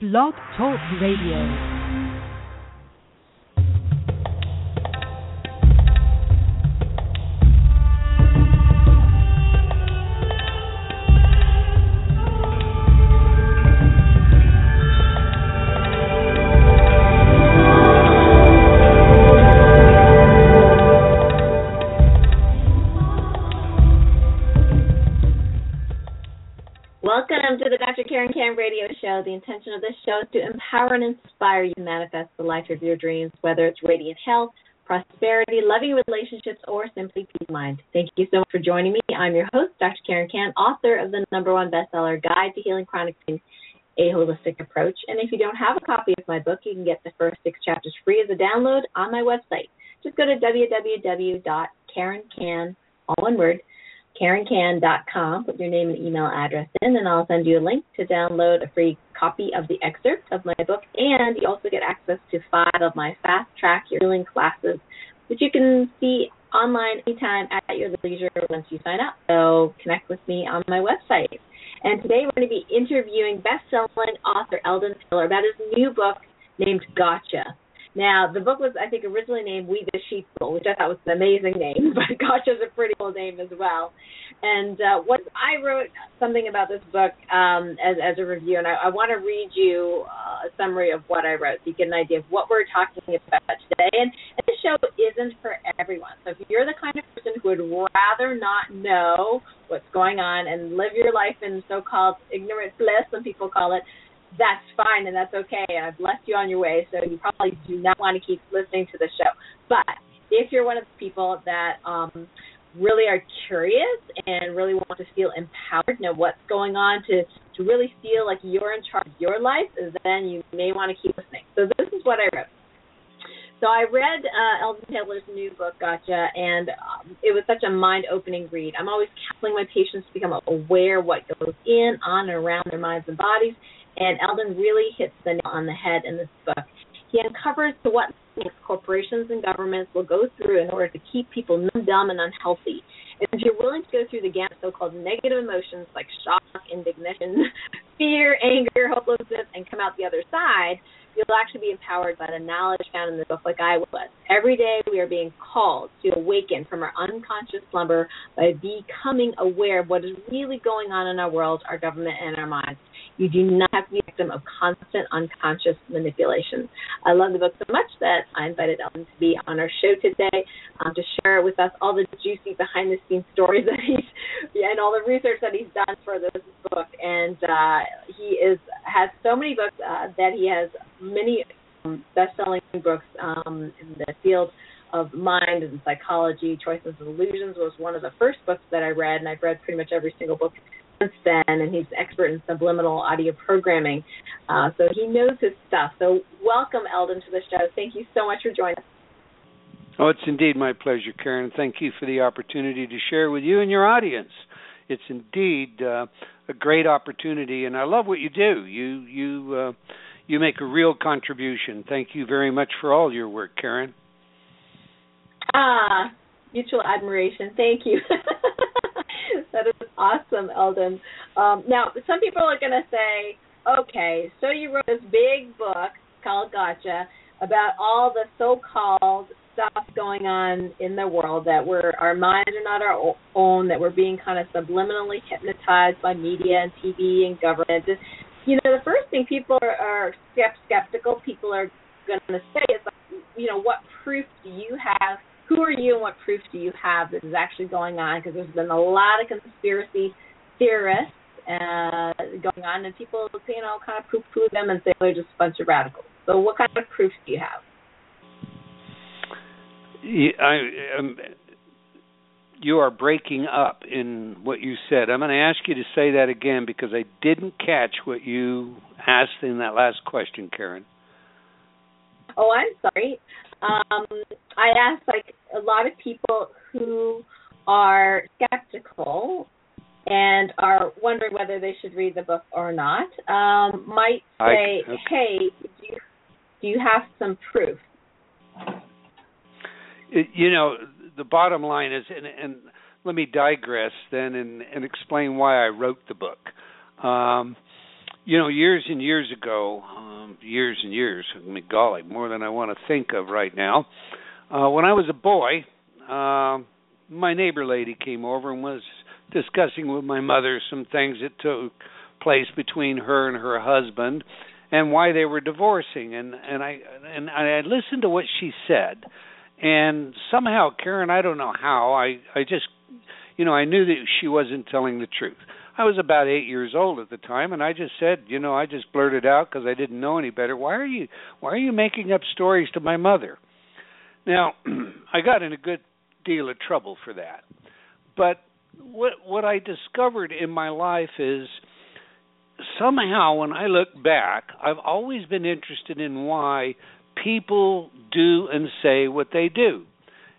Blog Talk Radio. Show. The intention of this show is to empower and inspire you to manifest the life of your dreams, whether it's radiant health, prosperity, loving relationships, or simply peace of mind. Thank you so much for joining me. I'm your host, Dr. Karen Kan, author of the number one bestseller, Guide to Healing Chronic Pain, A Holistic Approach. And if you don't have a copy of my book, you can get the first six chapters free as a download on my website. Just go to www.karenkan, all one word, KarenKan.com. Put your name and email address in, and I'll send you a link to download a free copy of the excerpt of my book. And you also get access to five of my fast track healing classes, which you can see online anytime at your leisure once you sign up. So connect with me on my website. And today we're going to be interviewing best-selling author Eldon Taylor about his new book named Gotcha. Now, the book was, I think, originally named We the Sheeple, which I thought was an amazing name, but Gotcha's a pretty cool name as well. And uh, what I wrote something about this book um, as, as a review, and I, I want to read you uh, a summary of what I wrote so you get an idea of what we're talking about today. And, and this show isn't for everyone. So if you're the kind of person who would rather not know what's going on and live your life in so-called ignorant bliss, some people call it, that's fine and that's okay. I've left you on your way, so you probably do not want to keep listening to the show. But if you're one of the people that um, really are curious and really want to feel empowered, know what's going on, to to really feel like you're in charge of your life, then you may want to keep listening. So this is what I wrote. So I read uh, Eldon Taylor's new book, Gotcha, and um, it was such a mind-opening read. I'm always counseling my patients to become aware of what goes in, on, and around their minds and bodies, and Eldon really hits the nail on the head in this book. He uncovers to what corporations and governments will go through in order to keep people numb, dumb, and unhealthy. And if you're willing to go through the gamut of so-called negative emotions like shock, indignation, fear, anger, hopelessness, and come out the other side, you'll actually be empowered by the knowledge found in the book like I was. Every day we are being called to awaken from our unconscious slumber by becoming aware of what is really going on in our world, our government, and our minds. You do not have to be a victim of constant unconscious manipulation. I love the book so much that I invited Eldon to be on our show today um, to share with us all the juicy behind the scenes stories that he's yeah, and all the research that he's done for this book. And uh, he is has so many books uh, that he has many best-selling books um, in the field of mind and psychology. Choices and Illusions was one of the first books that I read, and I've read pretty much every single book since then, and he's an expert in subliminal audio programming. Uh, so he knows his stuff. So welcome, Eldon, to the show. Thank you so much for joining us. Oh, it's indeed my pleasure, Karen. Thank you for the opportunity to share with you and your audience. It's indeed uh, a great opportunity, and I love what you do. You you uh, you make a real contribution. Thank you very much for all your work, Karen. Ah, mutual admiration. Thank you. that is awesome, Eldon. Um, now, some people are going to say, okay, so you wrote this big book called Gotcha about all the so-called stuff going on in the world that we're our minds are not our own, that we're being kind of subliminally hypnotized by media and TV and government. You know, the first thing people are, are skeptical. People are going to say is, like, you know, what proof do you have who are you and what proof do you have this is actually going on? Because there's been a lot of conspiracy theorists uh, going on, and people, you know, kind of poo-poo them and say they're just a bunch of radicals. So, what kind of proof do you have? Yeah, I, um, you are breaking up in what you said. I'm going to ask you to say that again because I didn't catch what you asked in that last question, Karen. Oh, I'm sorry. Um, I asked like a lot of people who are skeptical and are wondering whether they should read the book or not um, might say, I, okay. "Hey, do you, do you have some proof?" It, you know, the bottom line is, and, and let me digress then and, and explain why I wrote the book. Um, you know, years and years ago, um, years and years, I mean, golly, more than I want to think of right now. Uh, when I was a boy, uh, my neighbor lady came over and was discussing with my mother some things that took place between her and her husband and why they were divorcing and and I and I listened to what she said and somehow Karen I don't know how I I just you know I knew that she wasn't telling the truth. I was about 8 years old at the time and I just said, you know, I just blurted out cuz I didn't know any better. Why are you why are you making up stories to my mother? Now, I got in a good deal of trouble for that. But what what I discovered in my life is somehow when I look back, I've always been interested in why people do and say what they do.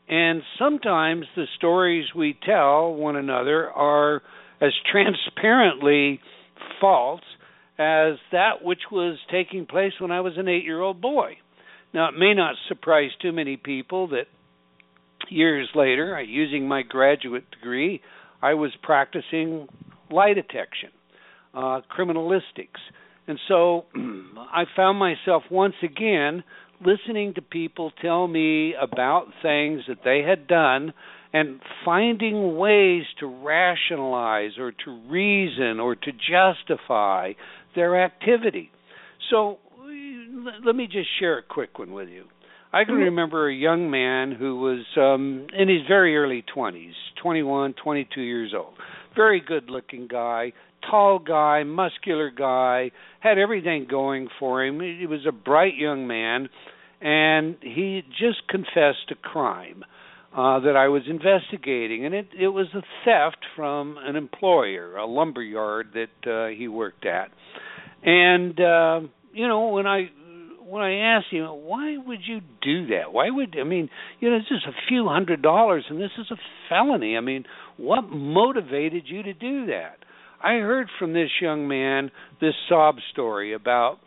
And sometimes the stories we tell one another are as transparently false as that which was taking place when I was an eight year old boy. Now, it may not surprise too many people that years later, using my graduate degree, I was practicing lie detection, uh, criminalistics. And so I found myself once again listening to people tell me about things that they had done and finding ways to rationalize or to reason or to justify their activity. So let me just share a quick one with you. I can mm-hmm. remember a young man who was um in his very early 20s, 21, 22 years old. Very good-looking guy, tall guy, muscular guy, had everything going for him. He was a bright young man and he just confessed a crime uh that I was investigating and it it was a theft from an employer, a lumber yard that uh he worked at. And uh you know, when I when I asked him, why would you do that? Why would I mean, you know, this is a few hundred dollars and this is a felony. I mean, what motivated you to do that? I heard from this young man this sob story about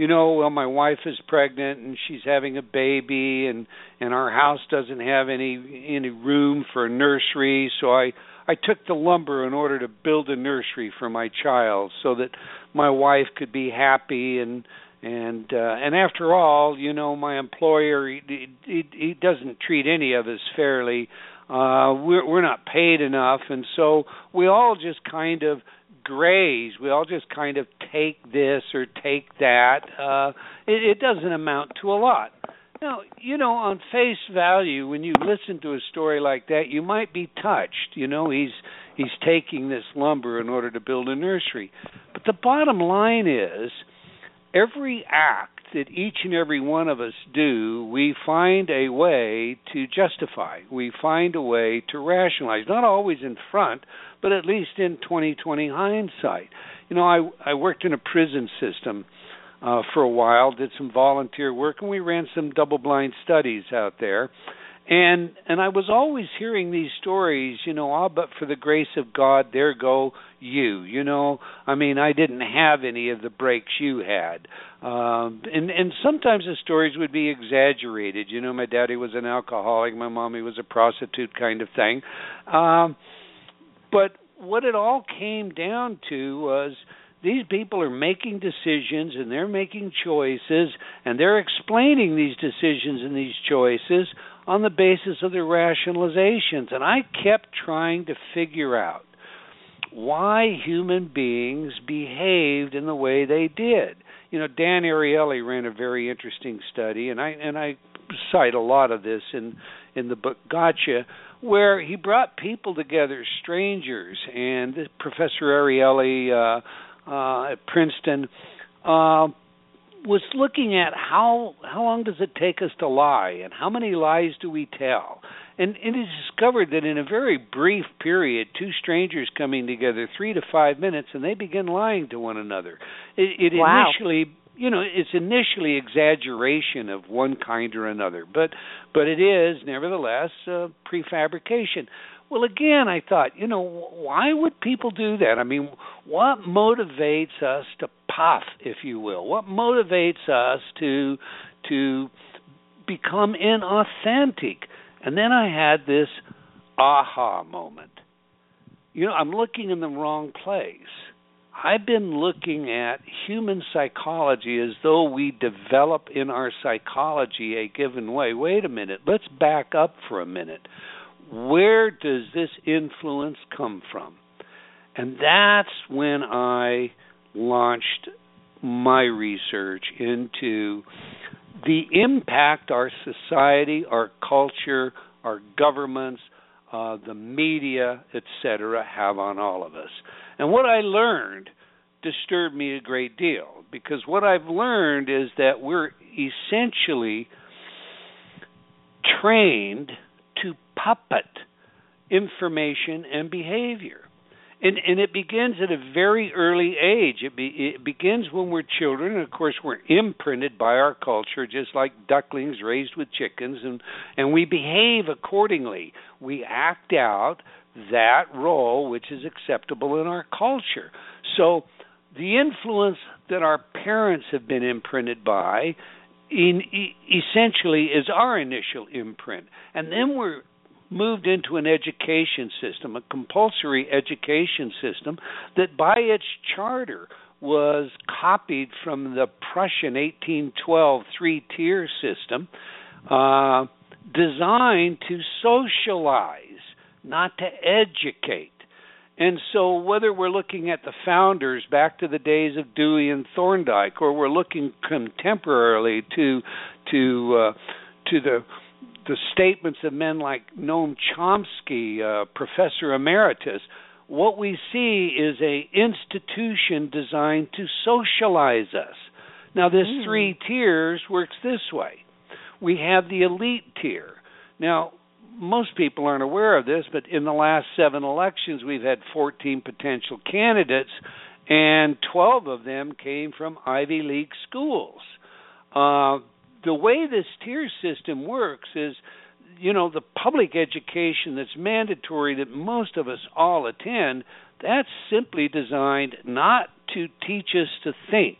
you know, well my wife is pregnant and she's having a baby and and our house doesn't have any any room for a nursery, so I I took the lumber in order to build a nursery for my child so that my wife could be happy and and uh, and after all, you know, my employer he, he he doesn't treat any of us fairly. Uh, we're we're not paid enough, and so we all just kind of graze. We all just kind of take this or take that. Uh, it, it doesn't amount to a lot. Now, you know, on face value, when you listen to a story like that, you might be touched. You know, he's he's taking this lumber in order to build a nursery. But the bottom line is every act that each and every one of us do, we find a way to justify. We find a way to rationalize. Not always in front, but at least in 2020 hindsight. You know, I I worked in a prison system uh, for a while, did some volunteer work, and we ran some double-blind studies out there and and I was always hearing these stories, you know, all but for the grace of God, there go you. You know, I mean, I didn't have any of the breaks you had, um, and and sometimes the stories would be exaggerated. You know, my daddy was an alcoholic, my mommy was a prostitute, kind of thing. Um, but what it all came down to was these people are making decisions and they're making choices and they're explaining these decisions and these choices on the basis of their rationalizations. And I kept trying to figure out why human beings behaved in the way they did. You know, Dan Ariely ran a very interesting study, and I and I cite a lot of this in in the book Gotcha, where he brought people together, strangers, and Professor Ariely uh, uh, at Princeton uh, was looking at how how long does it take us to lie and how many lies do we tell? And it is discovered that in a very brief period two strangers coming together 3 to 5 minutes and they begin lying to one another. It, it wow. initially you know it's initially exaggeration of one kind or another but but it is nevertheless uh, prefabrication well, again, I thought, you know, why would people do that? I mean, what motivates us to puff, if you will? What motivates us to to become inauthentic? And then I had this aha moment. You know, I'm looking in the wrong place. I've been looking at human psychology as though we develop in our psychology a given way. Wait a minute, let's back up for a minute. Where does this influence come from? And that's when I launched my research into the impact our society, our culture, our governments, uh, the media, etc., have on all of us. And what I learned disturbed me a great deal because what I've learned is that we're essentially trained puppet information and behavior and and it begins at a very early age. It be, it begins when we're children, and of course we're imprinted by our culture, just like ducklings raised with chickens, and and we behave accordingly. We act out that role which is acceptable in our culture. So the influence that our parents have been imprinted by in, essentially is our initial imprint and then we're moved into an education system, a compulsory education system that by its charter was copied from the Prussian 1812 three tier system, uh, designed to socialize, not to educate. And so, whether we're looking at the founders back to the days of Dewey and Thorndike, or we're looking contemporarily to to uh, to the the statements of men like Noam Chomsky, uh, Professor Emeritus, what we see is a institution designed to socialize us. Now, this mm. three tiers works this way. We have the elite tier. Now, most people aren't aware of this, but in the last seven elections, we've had 14 potential candidates, and 12 of them came from Ivy League schools. Uh, the way this tier system works is you know the public education that's mandatory that most of us all attend that's simply designed not to teach us to think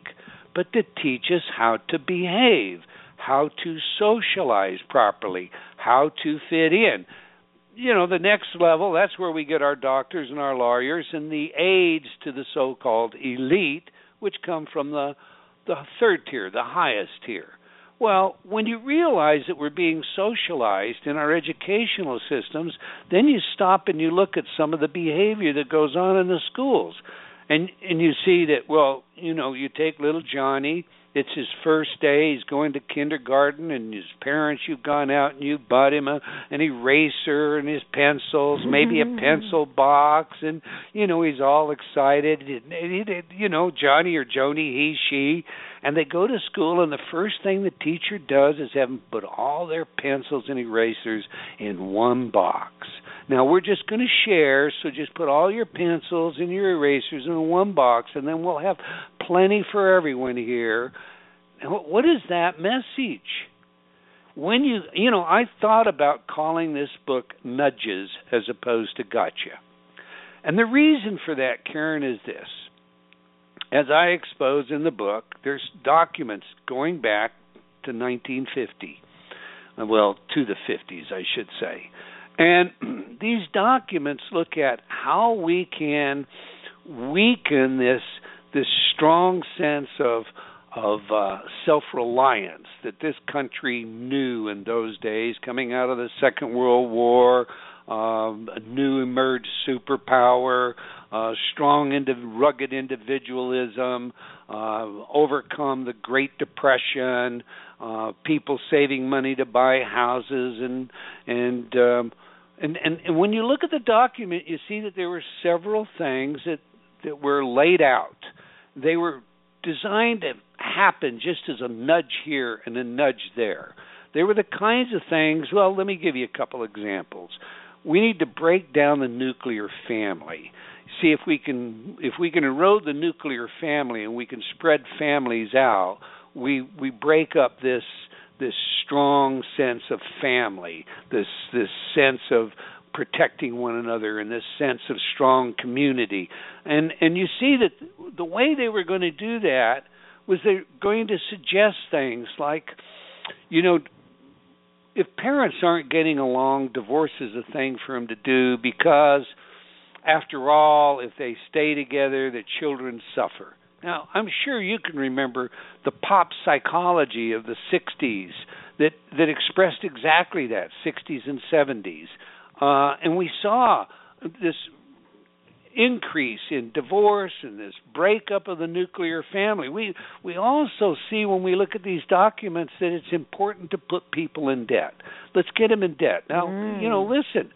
but to teach us how to behave how to socialize properly how to fit in. You know the next level that's where we get our doctors and our lawyers and the aides to the so-called elite which come from the the third tier the highest tier well, when you realize that we're being socialized in our educational systems, then you stop and you look at some of the behavior that goes on in the schools. And and you see that well, you know, you take little Johnny, it's his first day. He's going to kindergarten, and his parents, you've gone out and you bought him a an eraser and his pencils, maybe a mm-hmm. pencil box, and you know he's all excited. You know, Johnny or Joni, he, she, and they go to school, and the first thing the teacher does is have them put all their pencils and erasers in one box. Now we're just going to share, so just put all your pencils and your erasers in one box, and then we'll have plenty for everyone here. What is that message? When you, you know, I thought about calling this book Nudges as opposed to Gotcha. And the reason for that, Karen, is this. As I expose in the book, there's documents going back to 1950. Uh, well, to the 50s, I should say and these documents look at how we can weaken this this strong sense of of uh, self-reliance that this country knew in those days, coming out of the Second World War, um, a new emerged superpower, uh, strong, indiv- rugged individualism, uh, overcome the Great Depression, uh, people saving money to buy houses, and and um, and, and and when you look at the document, you see that there were several things that that were laid out. They were designed to happen just as a nudge here and a nudge there. They were the kinds of things. Well, let me give you a couple examples. We need to break down the nuclear family. See if we can if we can erode the nuclear family and we can spread families out. We we break up this this strong sense of family, this this sense of protecting one another and this sense of strong community. And and you see that the way they were going to do that was they're going to suggest things like you know if parents aren't getting along, divorce is a thing for them to do because after all, if they stay together, the children suffer. Now, I'm sure you can remember the pop psychology of the 60s that that expressed exactly that, 60s and 70s. Uh, and we saw this increase in divorce and this breakup of the nuclear family. We we also see when we look at these documents that it's important to put people in debt. Let's get them in debt. Now, mm. you know, mm. listen,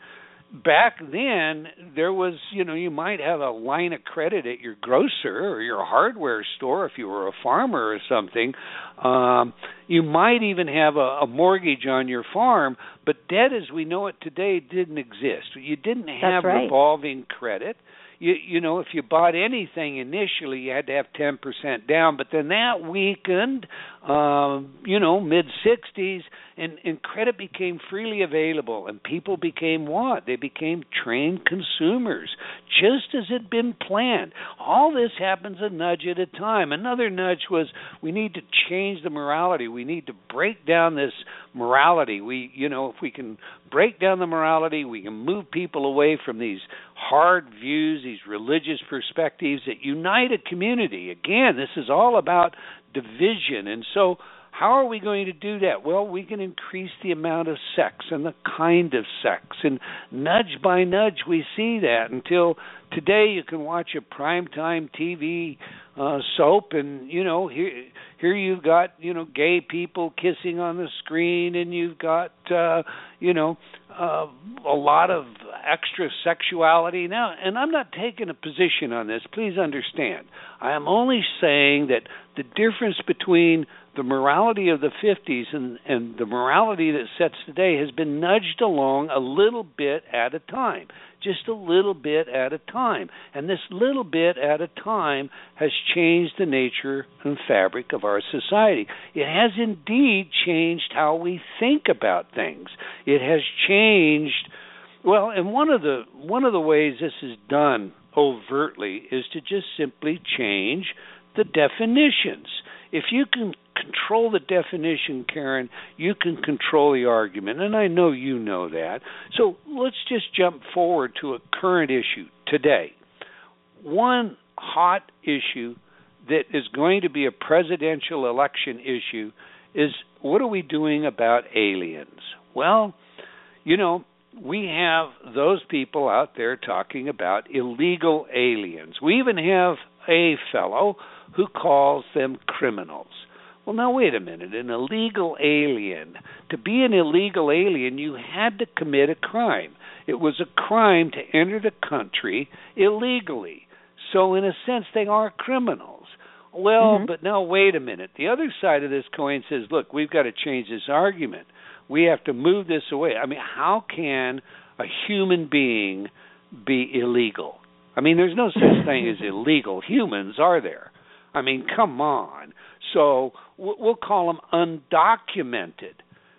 back then there was you know you might have a line of credit at your grocer or your hardware store if you were a farmer or something. Um you might even have a, a mortgage on your farm but debt as we know it today didn't exist. You didn't have right. revolving credit. You you know if you bought anything initially you had to have 10% down but then that weakened um you know mid 60s and and credit became freely available and people became what? They became trained consumers just as it had been planned. All this happens a nudge at a time. Another nudge was we need to change the morality. We need to break down this morality. We you know if we can break down the morality we can move people away from these hard views these religious perspectives that unite a community. Again this is all about division. And so how are we going to do that? Well, we can increase the amount of sex and the kind of sex. And nudge by nudge, we see that until today you can watch a primetime TV uh, soap, and, you know, here, here you've got, you know, gay people kissing on the screen, and you've got, uh, you know, uh, a lot of extra sexuality now and i'm not taking a position on this please understand i am only saying that the difference between the morality of the 50s and, and the morality that sets today has been nudged along a little bit at a time, just a little bit at a time. And this little bit at a time has changed the nature and fabric of our society. It has indeed changed how we think about things. It has changed well, and one of the one of the ways this is done overtly is to just simply change the definitions. If you can control the definition, Karen, you can control the argument. And I know you know that. So let's just jump forward to a current issue today. One hot issue that is going to be a presidential election issue is what are we doing about aliens? Well, you know, we have those people out there talking about illegal aliens. We even have a fellow who calls them criminals. Well, now wait a minute. An illegal alien. To be an illegal alien, you had to commit a crime. It was a crime to enter the country illegally. So, in a sense, they are criminals. Well, mm-hmm. but now wait a minute. The other side of this coin says, look, we've got to change this argument. We have to move this away. I mean, how can a human being be illegal? I mean, there's no such thing as illegal humans, are there? I mean, come on. So we'll call them undocumented.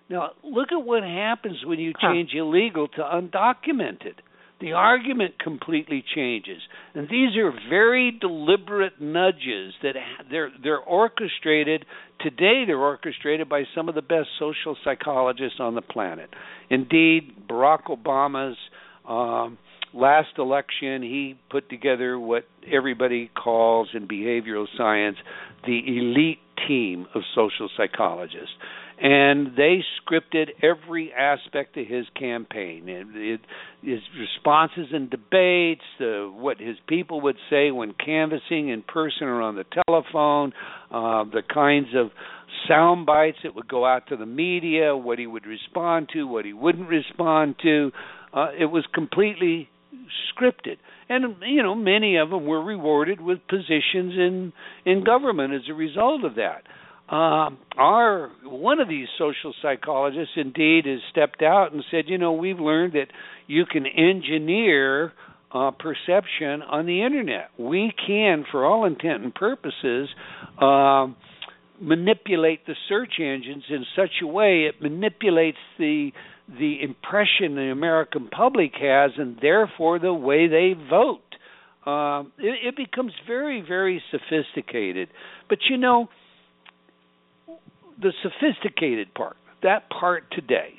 Now, look at what happens when you change huh. illegal to undocumented. The argument completely changes, and these are very deliberate nudges that they're they're orchestrated. Today, they're orchestrated by some of the best social psychologists on the planet. Indeed, Barack Obama's um, last election, he put together what everybody calls in behavioral science the elite team of social psychologists. And they scripted every aspect of his campaign, it, it, his responses in debates, uh, what his people would say when canvassing in person or on the telephone, uh, the kinds of sound bites that would go out to the media, what he would respond to, what he wouldn't respond to. Uh, it was completely scripted and you know many of them were rewarded with positions in in government as a result of that. Um our one of these social psychologists indeed has stepped out and said you know we've learned that you can engineer uh, perception on the internet. We can for all intent and purposes um manipulate the search engines in such a way it manipulates the the impression the American public has, and therefore the way they vote. Um, it, it becomes very, very sophisticated. But you know, the sophisticated part, that part today,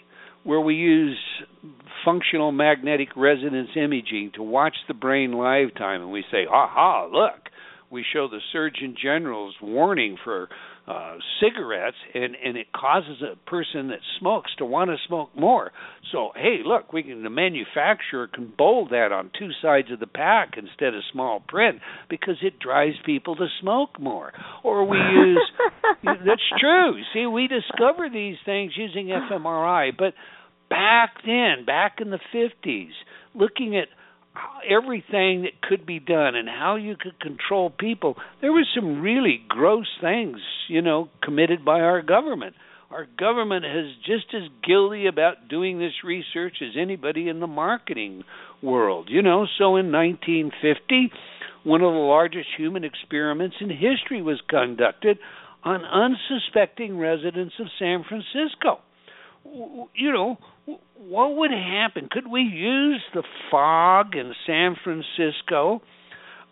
where we use functional magnetic resonance imaging to watch the brain lifetime, and we say, "Aha! Look." We show the Surgeon General's warning for uh, cigarettes, and and it causes a person that smokes to want to smoke more. So hey, look, we can the manufacturer can bold that on two sides of the pack instead of small print because it drives people to smoke more. Or we use that's true. See, we discover these things using fMRI, but back then, back in the 50s, looking at everything that could be done and how you could control people. There was some really gross things, you know, committed by our government. Our government is just as guilty about doing this research as anybody in the marketing world, you know. So in 1950, one of the largest human experiments in history was conducted on unsuspecting residents of San Francisco. You know, what would happen? Could we use the fog in San Francisco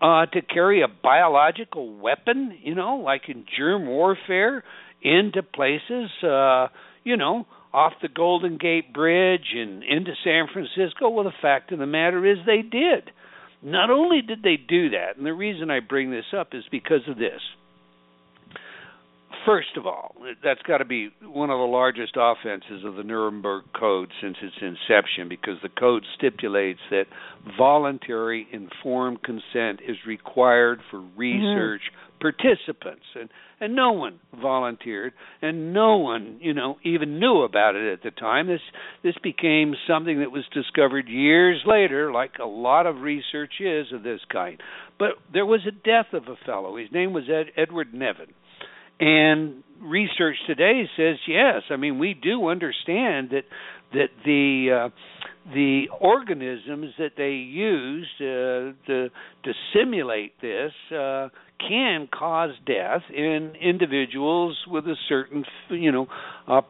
uh, to carry a biological weapon, you know, like in germ warfare, into places, uh, you know, off the Golden Gate Bridge and into San Francisco? Well, the fact of the matter is they did. Not only did they do that, and the reason I bring this up is because of this first of all, that's got to be one of the largest offenses of the Nuremberg Code since its inception because the code stipulates that voluntary informed consent is required for mm-hmm. research mm-hmm. participants and and no one volunteered and no one, you know, even knew about it at the time. This this became something that was discovered years later like a lot of research is of this kind. But there was a death of a fellow. His name was Ed, Edward Nevin and research today says yes. I mean, we do understand that that the uh, the organisms that they used uh, to to simulate this uh, can cause death in individuals with a certain you know uh,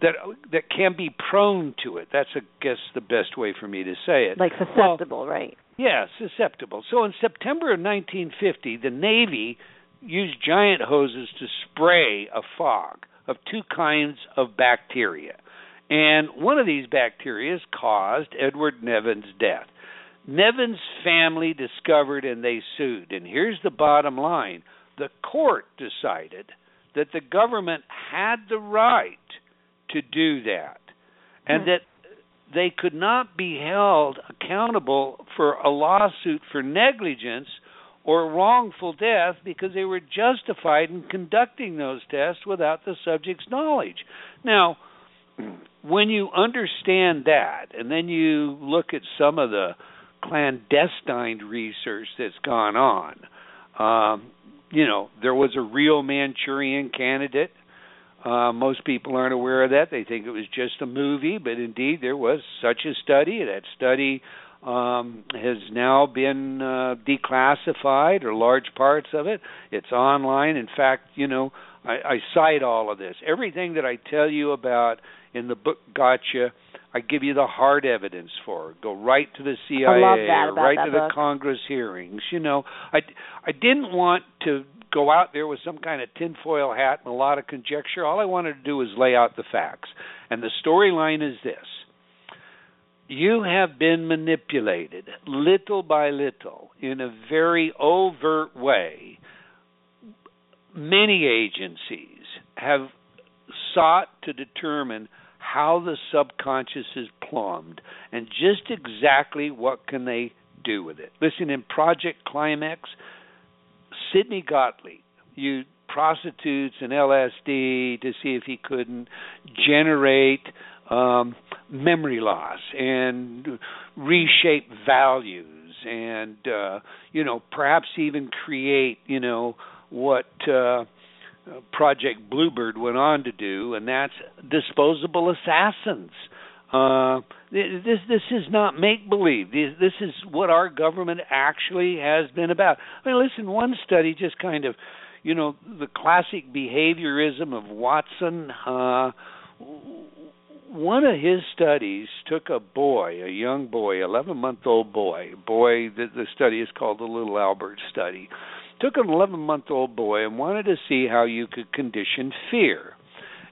that that can be prone to it. That's I guess the best way for me to say it. Like susceptible, well, right? Yeah, susceptible. So in September of 1950, the Navy used giant hoses to spray a fog of two kinds of bacteria. And one of these bacteria caused Edward Nevin's death. Nevin's family discovered and they sued. And here's the bottom line the court decided that the government had the right to do that and mm-hmm. that they could not be held accountable for a lawsuit for negligence or wrongful death because they were justified in conducting those tests without the subject's knowledge. Now, when you understand that, and then you look at some of the clandestine research that's gone on, um, you know, there was a real Manchurian candidate. Uh, most people aren't aware of that. They think it was just a movie, but indeed there was such a study. That study um, has now been uh, declassified, or large parts of it. It's online. In fact, you know, I, I cite all of this. Everything that I tell you about in the book Gotcha, I give you the hard evidence for. Go right to the CIA, or right to book. the Congress hearings. You know, I I didn't want to go out there with some kind of tinfoil hat and a lot of conjecture. All I wanted to do was lay out the facts. And the storyline is this you have been manipulated little by little in a very overt way. Many agencies have sought to determine how the subconscious is plumbed and just exactly what can they do with it. Listen, in Project Climax, Sidney Gottlieb used prostitutes and LSD to see if he couldn't generate um, memory loss and reshape values and uh, you know perhaps even create you know what uh, Project Bluebird went on to do, and that's disposable assassins. Uh, this this is not make believe. This, is what our government actually has been about. I mean, listen, one study just kind of, you know, the classic behaviorism of Watson. Uh, one of his studies took a boy, a young boy, 11 month old boy, boy, the, the study is called the Little Albert study, took an 11 month old boy and wanted to see how you could condition fear.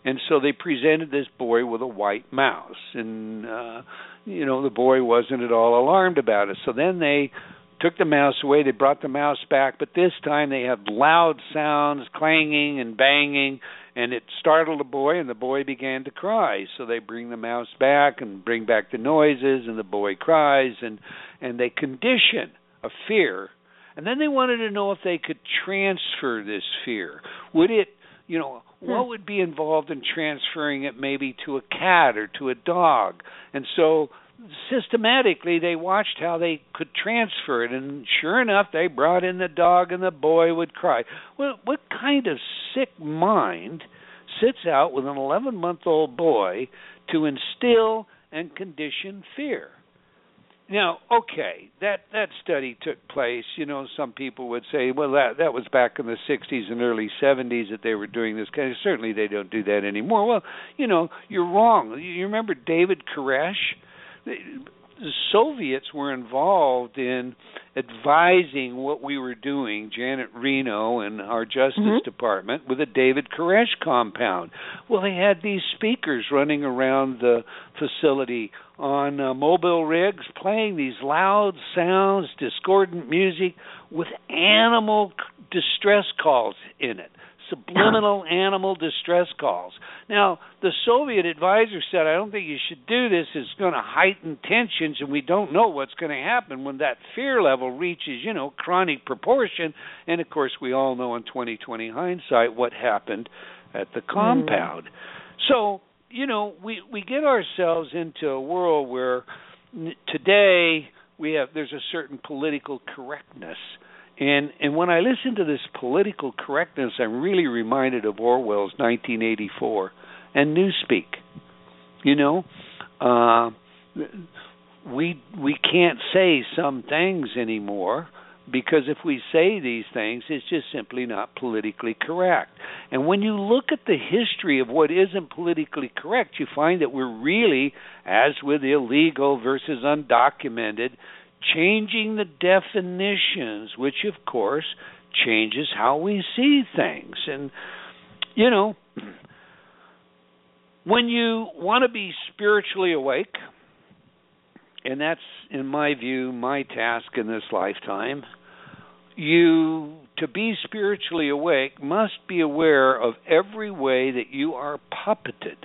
And so they presented this boy with a white mouse, and uh, you know the boy wasn't at all alarmed about it. So then they took the mouse away. They brought the mouse back, but this time they had loud sounds, clanging and banging, and it startled the boy, and the boy began to cry. So they bring the mouse back and bring back the noises, and the boy cries, and and they condition a fear, and then they wanted to know if they could transfer this fear. Would it, you know, hmm. what would be involved in transferring it maybe to a cat or to a dog? And so systematically they watched how they could transfer it and sure enough they brought in the dog and the boy would cry. Well what kind of sick mind sits out with an 11 month old boy to instill and condition fear? Now okay that that study took place. You know some people would say well that that was back in the 60s and early 70s that they were doing this kind of certainly they don't do that anymore. Well you know you're wrong. You remember David Koresh the Soviets were involved in advising what we were doing, Janet Reno and our Justice Mhm. Department, with the David Koresh compound. Well, they had these speakers running around the facility on uh, mobile rigs, playing these loud sounds, discordant music, with animal distress calls in it subliminal animal distress calls. Now, the Soviet advisor said, I don't think you should do this. It's going to heighten tensions, and we don't know what's going to happen when that fear level reaches, you know, chronic proportion. And of course, we all know in 2020 hindsight what happened at the mm. compound. So, you know, we we get ourselves into a world where n- today we have there's a certain political correctness and and when I listen to this political correctness, I'm really reminded of Orwell's 1984 and Newspeak. You know, uh, we we can't say some things anymore because if we say these things, it's just simply not politically correct. And when you look at the history of what isn't politically correct, you find that we're really, as with illegal versus undocumented, changing the definitions, which of course changes how we see things. And, you know, when you want to be spiritually awake, and that's, in my view, my task in this lifetime, you, to be spiritually awake, must be aware of every way that you are puppeted.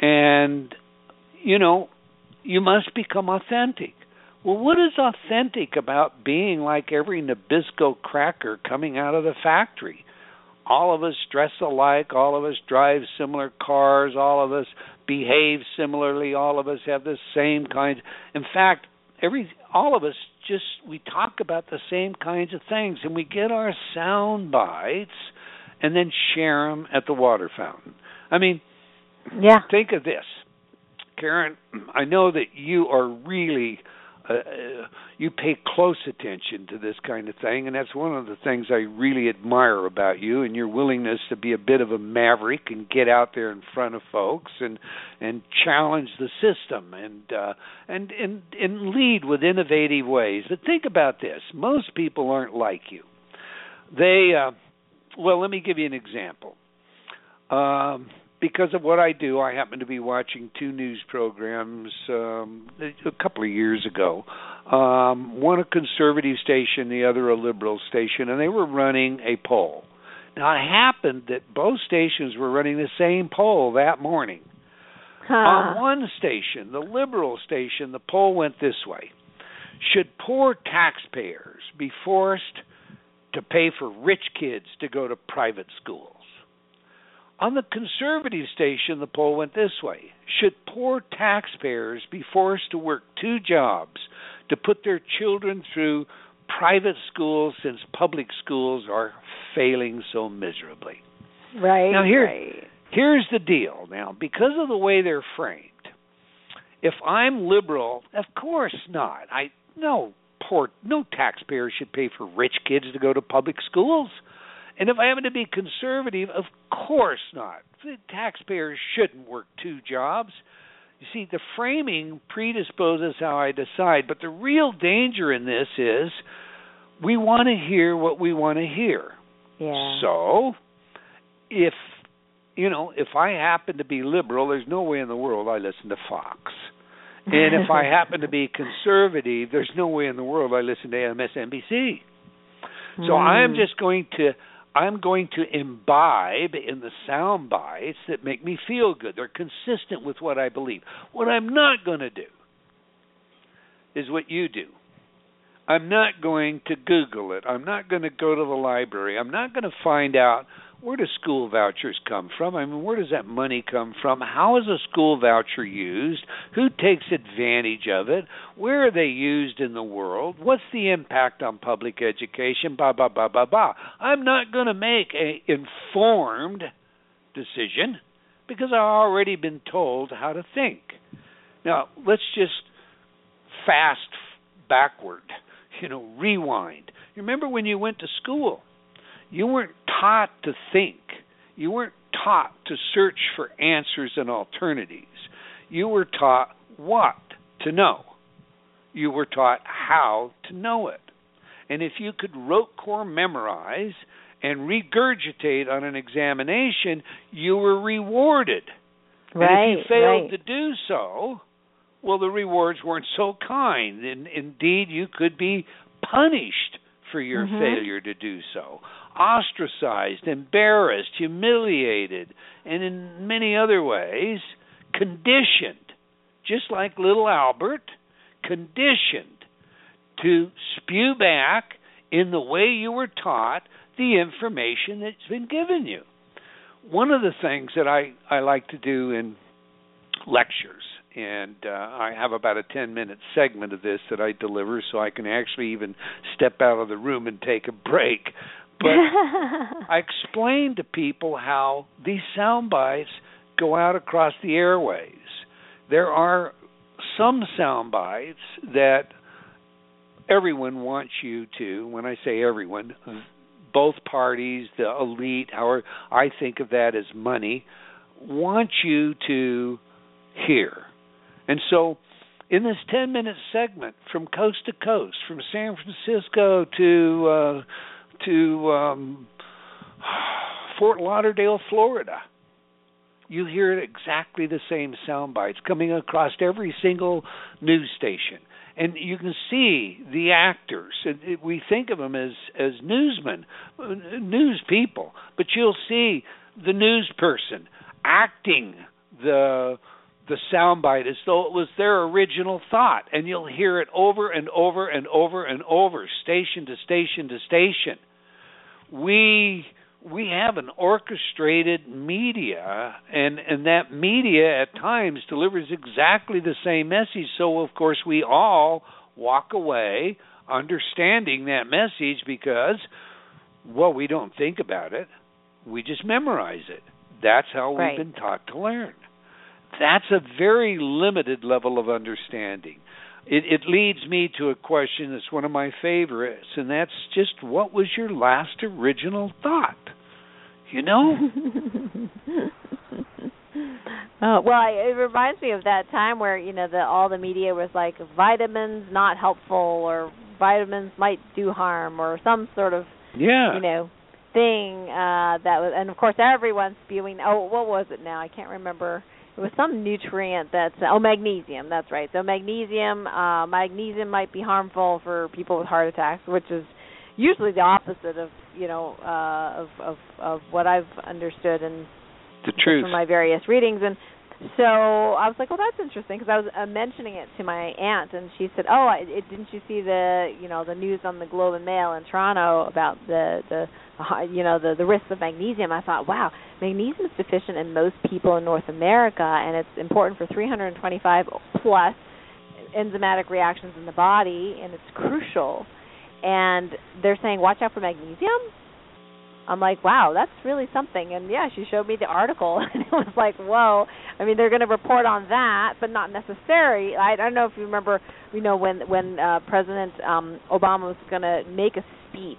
And, you know, you must become authentic. Well, what is authentic about being like every Nabisco cracker coming out of the factory? All of us dress alike, all of us drive similar cars, all of us behave similarly, all of us have the same kinds. In fact, every all of us just we talk about the same kinds of things and we get our sound bites and then share them at the water fountain. I mean, Yeah. think of this. Karen, I know that you are really uh, you pay close attention to this kind of thing, and that's one of the things I really admire about you and your willingness to be a bit of a maverick and get out there in front of folks and and challenge the system and uh, and and and lead with innovative ways. But think about this: most people aren't like you. They, uh, well, let me give you an example. Um, because of what I do, I happen to be watching two news programs um, a couple of years ago. Um, one a conservative station, the other a liberal station, and they were running a poll. Now it happened that both stations were running the same poll that morning. On one station, the liberal station, the poll went this way: Should poor taxpayers be forced to pay for rich kids to go to private schools? On the conservative station, the poll went this way Should poor taxpayers be forced to work two jobs to put their children through private schools since public schools are failing so miserably? Right. Now, here- right. Here's the deal now, because of the way they're framed, if I'm liberal, of course not. I no poor no taxpayer should pay for rich kids to go to public schools. And if I happen to be conservative, of course not. The taxpayers shouldn't work two jobs. You see, the framing predisposes how I decide, but the real danger in this is we want to hear what we want to hear. Yeah. So, if you know, if I happen to be liberal, there's no way in the world I listen to Fox. And if I happen to be conservative, there's no way in the world I listen to MSNBC. So mm. I'm just going to I'm going to imbibe in the sound bites that make me feel good. They're consistent with what I believe. What I'm not going to do is what you do. I'm not going to Google it. I'm not going to go to the library. I'm not going to find out where do school vouchers come from? I mean, where does that money come from? How is a school voucher used? Who takes advantage of it? Where are they used in the world? What's the impact on public education? Ba ba ba ba ba. I'm not going to make an informed decision because I've already been told how to think. Now, let's just fast backward, you know, rewind. You remember when you went to school? You weren't taught to think. You weren't taught to search for answers and alternatives. You were taught what to know. You were taught how to know it. And if you could rote core memorize and regurgitate on an examination, you were rewarded. Right, and if you failed right. to do so, well, the rewards weren't so kind. And indeed, you could be punished for your mm-hmm. failure to do so ostracized, embarrassed, humiliated, and in many other ways, conditioned, just like little Albert, conditioned to spew back in the way you were taught the information that's been given you. One of the things that I, I like to do in lectures, and uh, I have about a 10 minute segment of this that I deliver so I can actually even step out of the room and take a break. But I explain to people how these sound bites go out across the airways. There are some sound bites that everyone wants you to, when I say everyone, both parties, the elite, however I think of that as money, want you to hear. And so in this 10 minute segment from coast to coast, from San Francisco to uh, to um, Fort Lauderdale, Florida. You hear exactly the same sound bites coming across every single news station. And you can see the actors. We think of them as as newsmen, news people, but you'll see the news person acting the the soundbite as though it was their original thought, and you'll hear it over and over and over and over, station to station to station. We we have an orchestrated media and and that media at times delivers exactly the same message. So of course we all walk away understanding that message because well we don't think about it. We just memorize it. That's how we've been taught to learn that's a very limited level of understanding. It, it leads me to a question that's one of my favorites, and that's just what was your last original thought? You know? oh, well, I, it reminds me of that time where you know the all the media was like vitamins not helpful or vitamins might do harm or some sort of yeah you know thing uh that was and of course everyone's spewing oh what was it now i can't remember it was some nutrient that's oh magnesium that's right. So magnesium uh magnesium might be harmful for people with heart attacks which is usually the opposite of you know uh of of of what i've understood and the truth. from my various readings. And so I was like, well, that's interesting," because I was uh, mentioning it to my aunt, and she said, "Oh, I, it, didn't you see the you know the news on the Globe and Mail in Toronto about the the you know the the risks of magnesium?" I thought, "Wow, magnesium is deficient in most people in North America, and it's important for 325 plus enzymatic reactions in the body, and it's crucial." And they're saying, "Watch out for magnesium." I'm like, wow, that's really something. And yeah, she showed me the article, and it was like, whoa. I mean, they're going to report on that, but not necessary. I, I don't know if you remember, you know, when when uh, President um, Obama was going to make a speech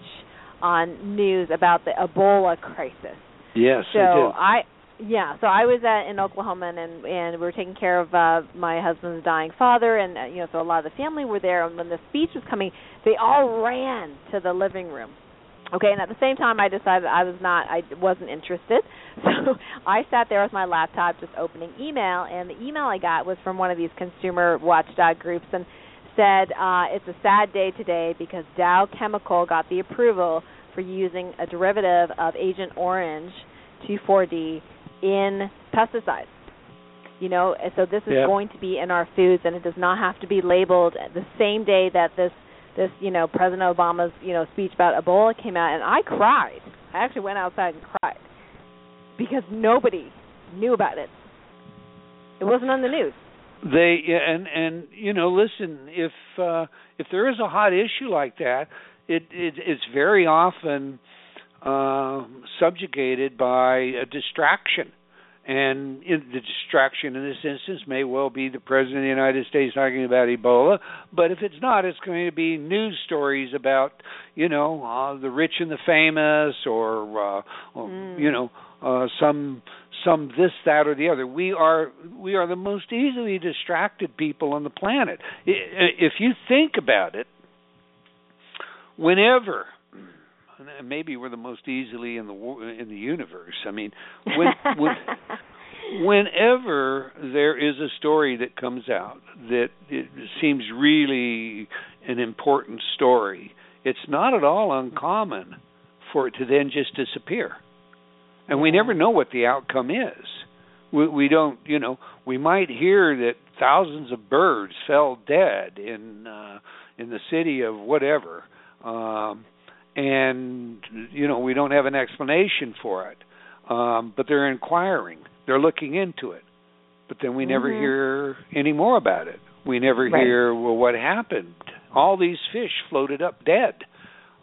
on news about the Ebola crisis. Yes, so I yeah, so I was at in Oklahoma and and we were taking care of uh my husband's dying father and uh, you know so a lot of the family were there and when the speech was coming they all ran to the living room Okay, and at the same time, I decided I was not, I wasn't interested. So I sat there with my laptop, just opening email, and the email I got was from one of these consumer watchdog groups, and said uh, it's a sad day today because Dow Chemical got the approval for using a derivative of Agent Orange 2,4-D in pesticides. You know, so this is yeah. going to be in our foods, and it does not have to be labeled the same day that this this you know President Obama's you know speech about Ebola came out, and I cried. I actually went outside and cried because nobody knew about it. It wasn't on the news. They and and you know, listen, if uh if there is a hot issue like that, it, it it's very often uh subjugated by a distraction and in the distraction in this instance may well be the president of the United States talking about Ebola, but if it's not, it's going to be news stories about you know uh, the rich and the famous, or, uh, or mm. you know uh, some some this that or the other. We are we are the most easily distracted people on the planet. If you think about it, whenever maybe we're the most easily in the in the universe. I mean, when, when whenever there is a story that comes out that it seems really an important story, it's not at all uncommon for it to then just disappear. And we never know what the outcome is. We, we don't, you know, we might hear that thousands of birds fell dead in uh, in the city of whatever. Um, and you know we don't have an explanation for it. Um but they're inquiring. They're looking into it. But then we mm-hmm. never hear any more about it. We never right. hear well what happened? All these fish floated up dead.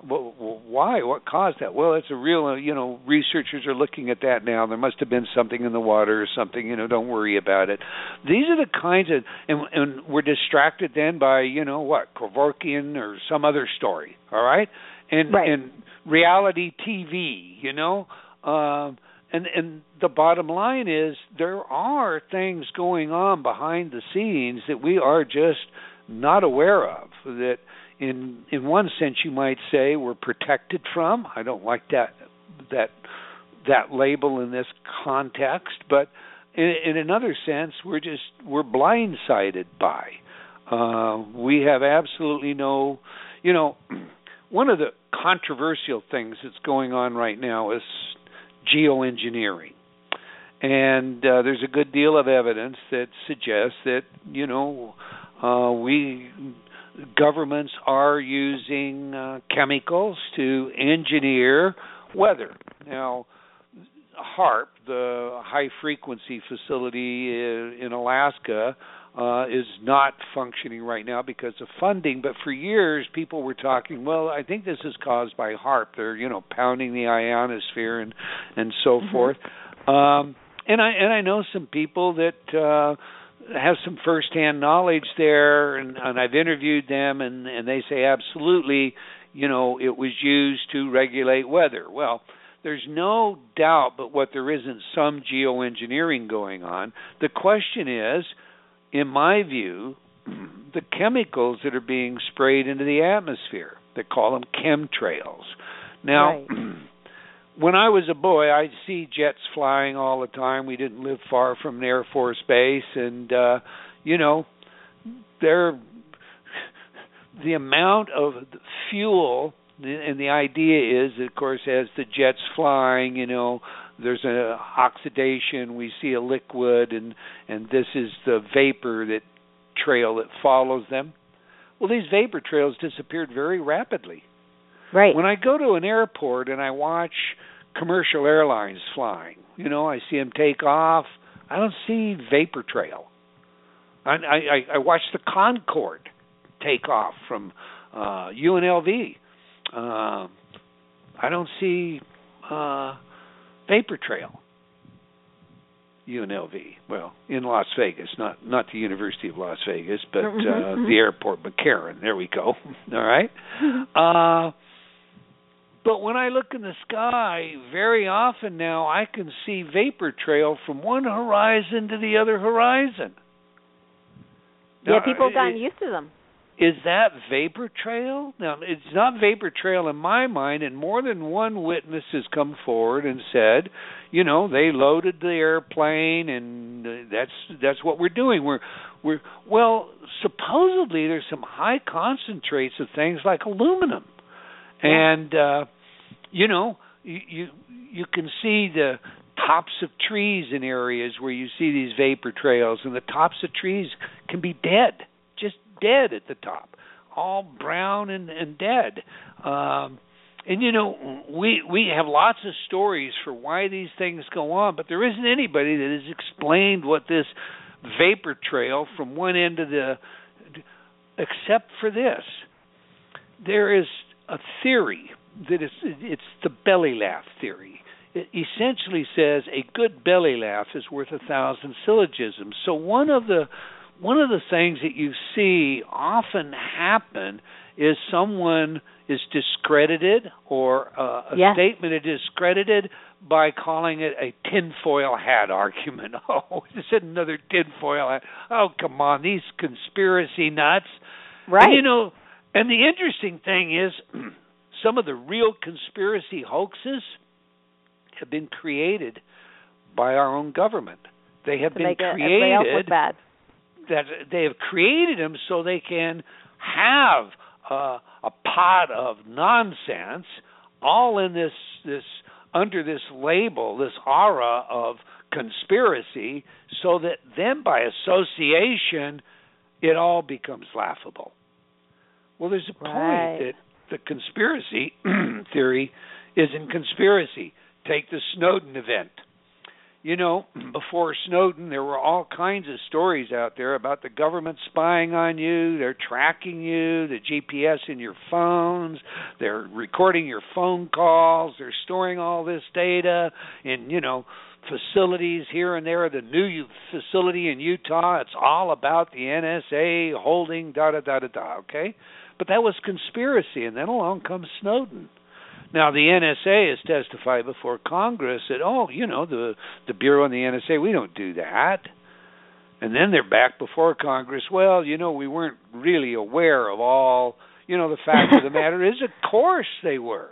Well, why? What caused that? Well it's a real uh, you know researchers are looking at that now. There must have been something in the water or something you know don't worry about it. These are the kinds of and, and we're distracted then by you know what Kevorkian or some other story all right and right. and reality TV, you know. Um and and the bottom line is there are things going on behind the scenes that we are just not aware of that in in one sense you might say we're protected from. I don't like that that that label in this context, but in, in another sense we're just we're blindsided by. Uh, we have absolutely no, you know, one of the controversial things that's going on right now is geoengineering. And uh, there's a good deal of evidence that suggests that, you know, uh, we governments are using uh, chemicals to engineer weather. Now, HAARP, the high frequency facility in, in Alaska, uh, is not functioning right now because of funding. But for years, people were talking, well, I think this is caused by HAARP. They're you know pounding the ionosphere and and so mm-hmm. forth. Um, and I and I know some people that uh, have some firsthand knowledge there, and, and I've interviewed them, and and they say absolutely, you know, it was used to regulate weather. Well there's no doubt but what there isn't some geoengineering going on. The question is, in my view, the chemicals that are being sprayed into the atmosphere. They call them chemtrails. Now, right. when I was a boy, I'd see jets flying all the time. We didn't live far from an Air Force base, and uh, you know, they're the amount of fuel and the idea is, of course, as the jet's flying, you know, there's a oxidation. We see a liquid, and and this is the vapor that trail that follows them. Well, these vapor trails disappeared very rapidly. Right. When I go to an airport and I watch commercial airlines flying, you know, I see them take off. I don't see vapor trail. I I, I watch the Concorde take off from uh, UNLV. Uh, I don't see uh, vapor trail. UNLV. Well, in Las Vegas, not not the University of Las Vegas, but Mm-hmm, uh, mhm. the airport, McCarran. There we go. All right. uh, but when I look in the sky, very often now I can see vapor trail from one horizon to the other horizon. yeah, Now, people have gotten it- used to them. Is that vapor trail? Now, it's not vapor trail in my mind, and more than one witness has come forward and said, you know, they loaded the airplane, and that's that's what we're doing. We're we're well, supposedly there's some high concentrates of things like aluminum, and uh, you know, you, you you can see the tops of trees in areas where you see these vapor trails, and the tops of trees can be dead dead at the top, all brown and, and dead. Um, and you know, we we have lots of stories for why these things go on, but there isn't anybody that has explained what this vapor trail from one end of the except for this. There is a theory that is it's the belly laugh theory. It essentially says a good belly laugh is worth a thousand syllogisms. So one of the one of the things that you see often happen is someone is discredited or uh, a yes. statement is discredited by calling it a tinfoil hat argument. Oh, is it another tinfoil hat? Oh, come on, these conspiracy nuts. Right. And, you know, and the interesting thing is, some of the real conspiracy hoaxes have been created by our own government. They have to been created. That they have created them so they can have uh, a pot of nonsense, all in this this under this label, this aura of conspiracy, so that then by association, it all becomes laughable. Well, there's a right. point that the conspiracy theory isn't conspiracy. Take the Snowden event you know, mm-hmm. before Snowden, there were all kinds of stories out there about the government spying on you. They're tracking you, the GPS in your phones. They're recording your phone calls. They're storing all this data in, you know, facilities here and there. The new facility in Utah, it's all about the NSA holding da da da da da. Okay, but that was conspiracy, and then along comes Snowden now the NSA has testified before Congress that oh, you know, the the Bureau and the NSA we don't do that. And then they're back before Congress. Well, you know, we weren't really aware of all. You know, the fact of the matter is, of course they were,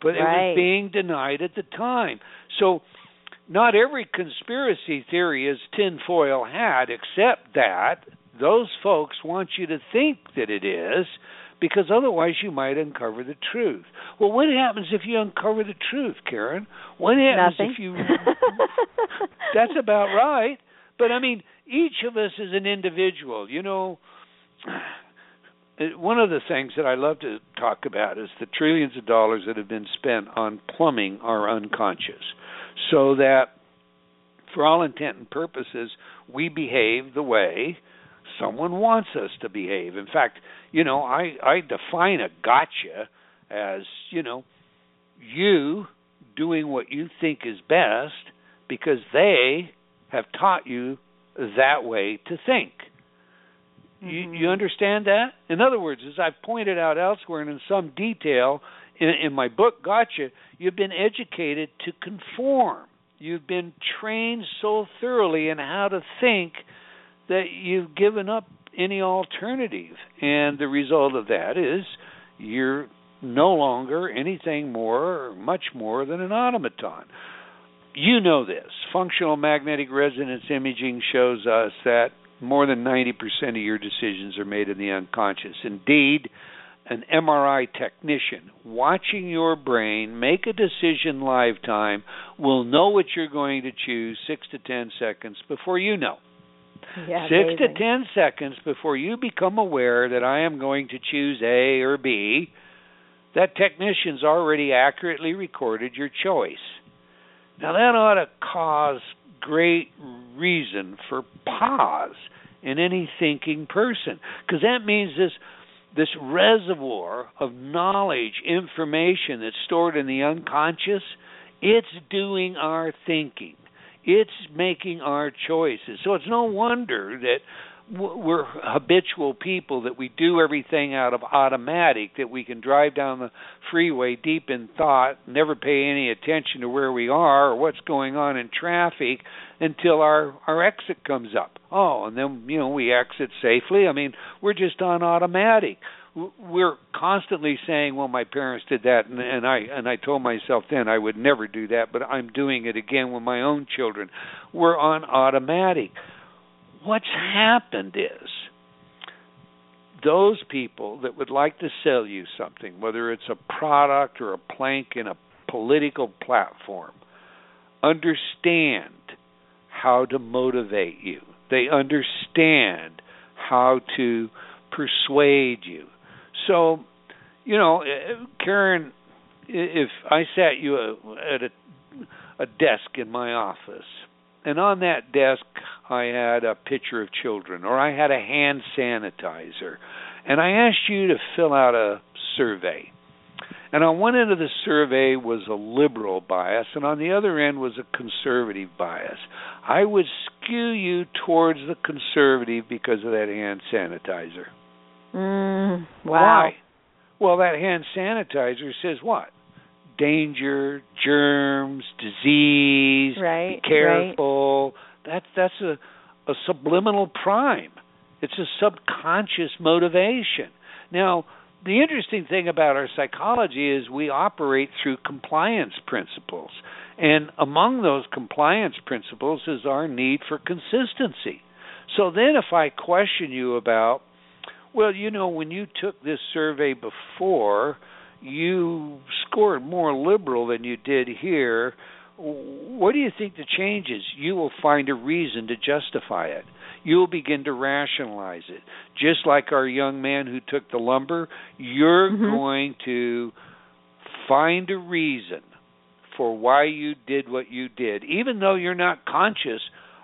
but right. it was being denied at the time. So, not every conspiracy theory is tinfoil hat, except that those folks want you to think that it is, because otherwise you might uncover the truth. Well, what happens if you uncover the truth, Karen? What happens Nothing. if you That's about right. But I mean, each of us is an individual, you know. One of the things that I love to talk about is the trillions of dollars that have been spent on plumbing our unconscious so that for all intent and purposes we behave the way someone wants us to behave. In fact, you know, I I define a gotcha as, you know, you doing what you think is best because they have taught you that way to think. Mm-hmm. You, you understand that? In other words, as I've pointed out elsewhere and in some detail in, in my book, Gotcha, you've been educated to conform. You've been trained so thoroughly in how to think that you've given up any alternative. And the result of that is you're no longer anything more or much more than an automaton. You know this. Functional magnetic resonance imaging shows us that more than 90% of your decisions are made in the unconscious. Indeed, an MRI technician watching your brain make a decision live time will know what you're going to choose 6 to 10 seconds before you know. Yeah, Six amazing. to ten seconds before you become aware that I am going to choose A or B, that technician's already accurately recorded your choice. Now that ought to cause great reason for pause in any thinking person, because that means this this reservoir of knowledge, information that's stored in the unconscious, it's doing our thinking. It's making our choices. So it's no wonder that we're habitual people that we do everything out of automatic that we can drive down the freeway deep in thought never pay any attention to where we are or what's going on in traffic until our our exit comes up. Oh and then you know we exit safely. I mean we're just on automatic we're constantly saying well my parents did that and, and i and i told myself then i would never do that but i'm doing it again with my own children we're on automatic what's happened is those people that would like to sell you something, whether it's a product or a plank in a political platform, understand how to motivate you. They understand how to persuade you. So, you know, eh, eh, Karen, if I sat you uh, at a, a desk in my office and on that desk I had a picture of children or I had a hand sanitizer and I asked you to fill out a survey. And on one end of the survey was a liberal bias and on the other end was a conservative bias. I would skew you towards the conservative because of that hand sanitizer. Mm, wow. Why? Well, that hand sanitizer says what? danger, germs, disease. Right. Be careful. Right. That's that's a a subliminal prime. It's a subconscious motivation. Now, the interesting thing about our psychology is we operate through compliance principles. And among those compliance principles is our need for consistency. So then if I question you about, well, you know, when you took this survey before, you scored more liberal than you did here. What do you think the change is? You will find a reason to justify it. You'll begin to rationalize it. Just like our young man who took the lumber, you're mm-hmm. going to find a reason for why you did what you did, even though you're not conscious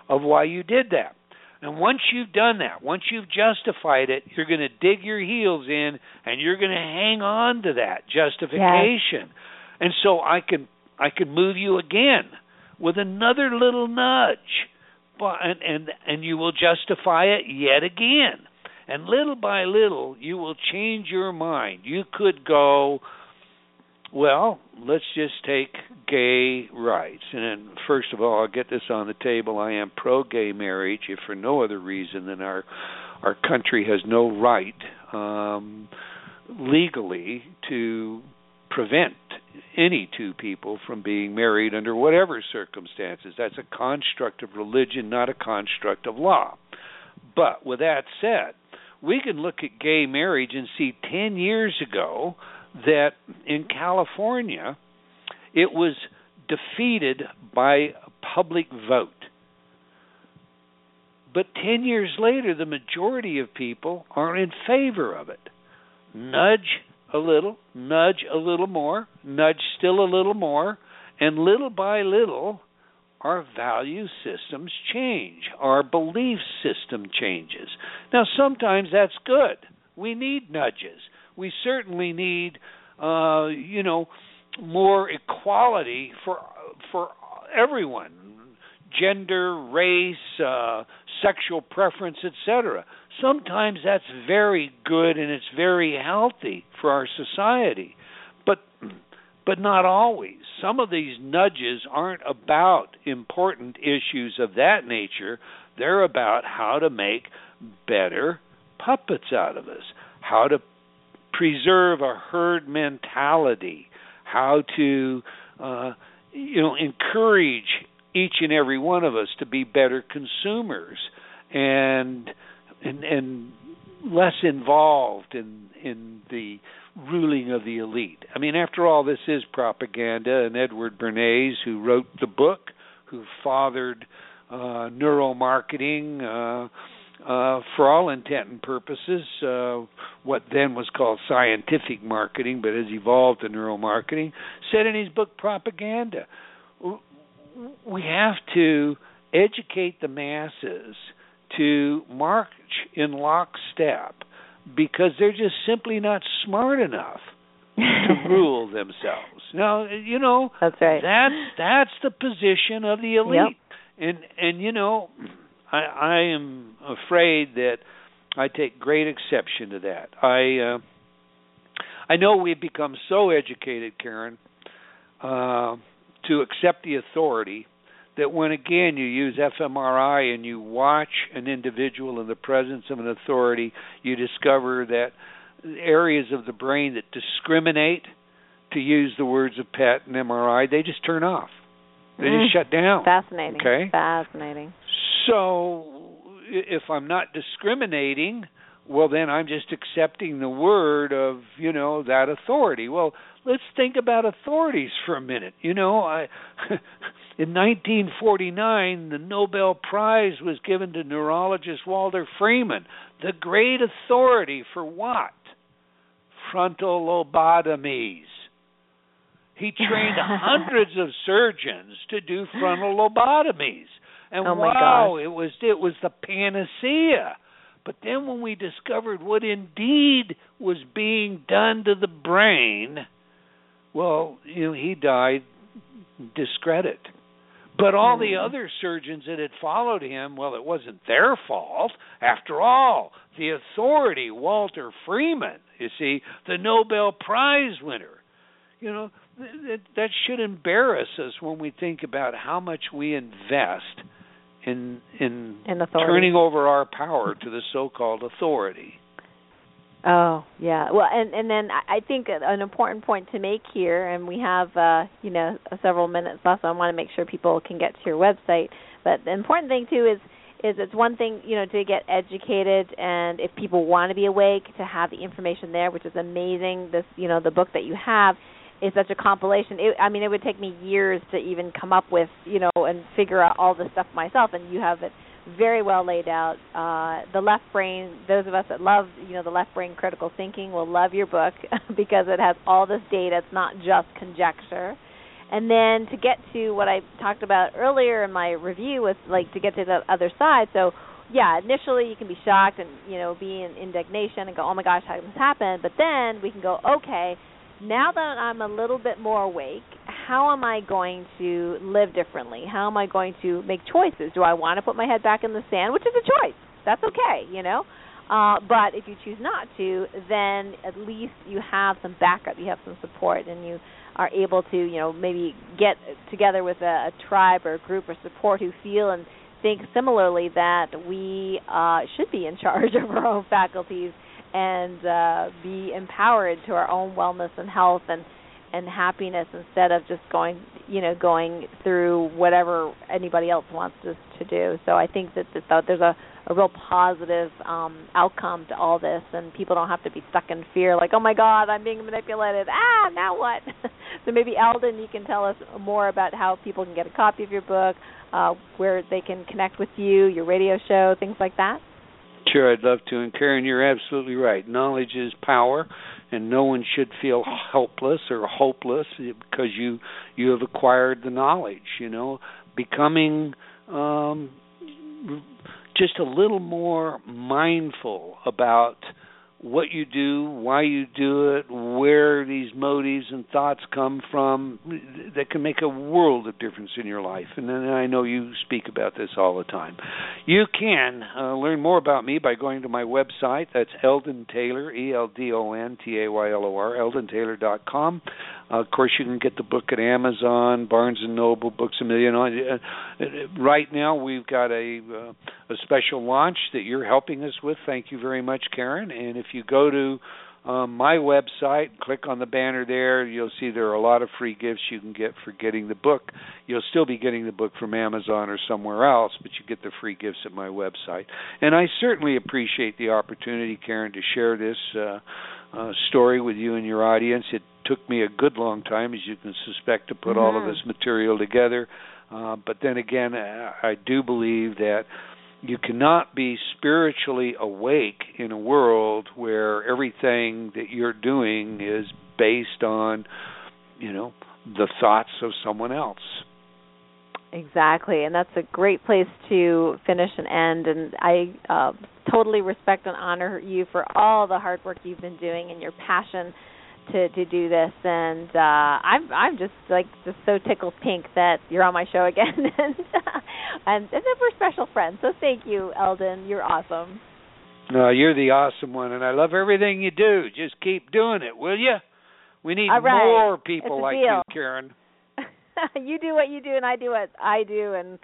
of why you did that. And once you've done that, once you've justified it, you're going to dig your heels in and you're going to hang on to that justification. Yes. And so I can I can move you again with another little nudge. But and and and you will justify it yet again. And little by little you will change your mind. You could go well, let's just take gay rights. And then, first of all, I'll get this on the table. I am pro gay marriage, if for no other reason than our our country has no right um, legally to prevent any two people from being married under whatever circumstances. That's a construct of religion, not a construct of law. But with that said, we can look at gay marriage and see 10 years ago that in California it was defeated by public vote. But 10 years later, the majority of people are in favor of it. Nudge a little, nudge a little more, nudge still a little more, and little by little, our value systems change. Our belief system changes. Now, sometimes that's good. We need nudges we certainly need uh, you know more equality for for everyone gender race uh, sexual preference etc sometimes that's very good and it's very healthy for our society but but not always. Some of these nudges aren't about important issues of that nature. They're about how to make better puppets out of us how to preserve a herd mentality, how to uh, you know encourage each and every one of us to be better consumers and and and less involved in in the ruling of the elite. I mean, after all, this is propaganda, and Edward Bernays, who wrote the book, who fathered uh, neuromarketing, uh, uh, for all intent and purposes, uh, what then was called scientific marketing, but has evolved to neuromarketing, said in his book Propaganda. We have to educate the masses to march in lockstep because they're just simply not smart enough to rule themselves. Now, you know, that's right. That's that's the position of the elite. Yep. And and you know, I, I am afraid that I take great exception to that. I uh, I know we've become so educated, Karen, uh, to accept the authority that when again you use fMRI and you watch an individual in the presence of an authority, you discover that areas of the brain that discriminate, to use the words of PET and MRI, they just turn off. They just shut down. Fascinating. Okay. Fascinating. So if I'm not discriminating, well then I'm just accepting the word of, you know, that authority. Well, let's think about authorities for a minute. You know, I in 1949 the Nobel Prize was given to neurologist Walter Freeman, the great authority for what? Frontal lobotomies. He trained hundreds of surgeons to do frontal lobotomies. And Oh, my wow, it was it was the panacea. But then when we discovered what indeed was being done to the brain, well, you know, he died discredit. But all the Hmm. other surgeons that had followed him, well, it wasn't their fault. After all, the authority, Walter Freeman, you see, the Nobel Prize winner, you know, th- that, that should embarrass us when we think about how much we invest in in In authority. turning over our power to the so-called authority. Oh yeah. Well, and and then I I think an important point to make here, and we have uh, you know several minutes left, so I want to make sure people can get to your website. But the important thing too is is it's one thing you know to get educated, and if people want to be awake, to have the information there, which is amazing. This you know the book that you have is such a compilation. It, I mean, it would take me years to even come up with you know and figure out all this stuff myself, and you have it very well laid out. Uh, the left brain, those of us that love, you know, the left brain critical thinking will love your book because it has all this data. It's not just conjecture. And then to get to what I talked about earlier in my review was like to get to the other side. So yeah, initially you can be shocked and you know be in indignation and go, oh my gosh, how did this happen? But then we can go, okay, now that I'm a little bit more awake, how am I going to live differently? How am I going to make choices? Do I want to put my head back in the sand, which is a choice? That's okay, you know. Uh, but if you choose not to, then at least you have some backup, you have some support, and you are able to, you know, maybe get together with a, a tribe or a group or support who feel and think similarly that we uh, should be in charge of our own faculties and uh, be empowered to our own wellness and health and and happiness instead of just going you know going through whatever anybody else wants us to do. So i think that, that, there's a, a real positive um outcome to all this and people don't have to be stuck in fear like oh my god i'm being manipulated. Ah now what? So maybe eldon you can tell us more about how people can get a copy of your book uh where they can connect with you your radio show things like that Sure, I'd love to. And Karen, you're absolutely right. Knowledge is power, and no one should feel helpless or hopeless because you you have acquired the knowledge. You know, becoming um, just a little more mindful about what you do, why you do it, where these motives and thoughts come from, that can make a world of difference in your life. And I know you speak about this all the time. You can uh, learn more about me by going to my website. That's Eldon Taylor, E L D O N T A Y L O R, eldontaylor.com. Uh, of course, you can get the book at Amazon, Barnes and Noble, Books a Million. Uh, uh, right now, we've got a uh, a special launch that you're helping us with. Thank you very much, Karen. And if you go to um, my website, click on the banner there, you'll see there are a lot of free gifts you can get for getting the book. You'll still be getting the book from Amazon or somewhere else, but you get the free gifts at my website. And I certainly appreciate the opportunity, Karen, to share this uh, uh, story with you and your audience. It took me a good long time, as you can suspect, to put mm-hmm. all of this material together. Uh, but then again, I do believe that you cannot be spiritually awake in a world where everything that you're doing is based on, you know, the thoughts of someone else. Exactly, and that's a great place to finish and end. And I uh, totally respect and honor you for all the hard work you've been doing and your passion to to do this and uh I'm I'm just like just so tickled pink that you're on my show again and and, and that we're special friends. So thank you, Eldon. You're awesome. No, you're the awesome one and I love everything you do. Just keep doing it, will you? We need right. more people like deal. you, Karen. you do what you do and I do what I do and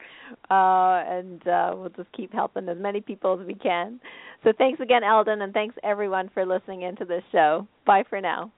uh and uh we'll just keep helping as many people as we can. So thanks again Eldon and thanks everyone for listening into this show. Bye for now.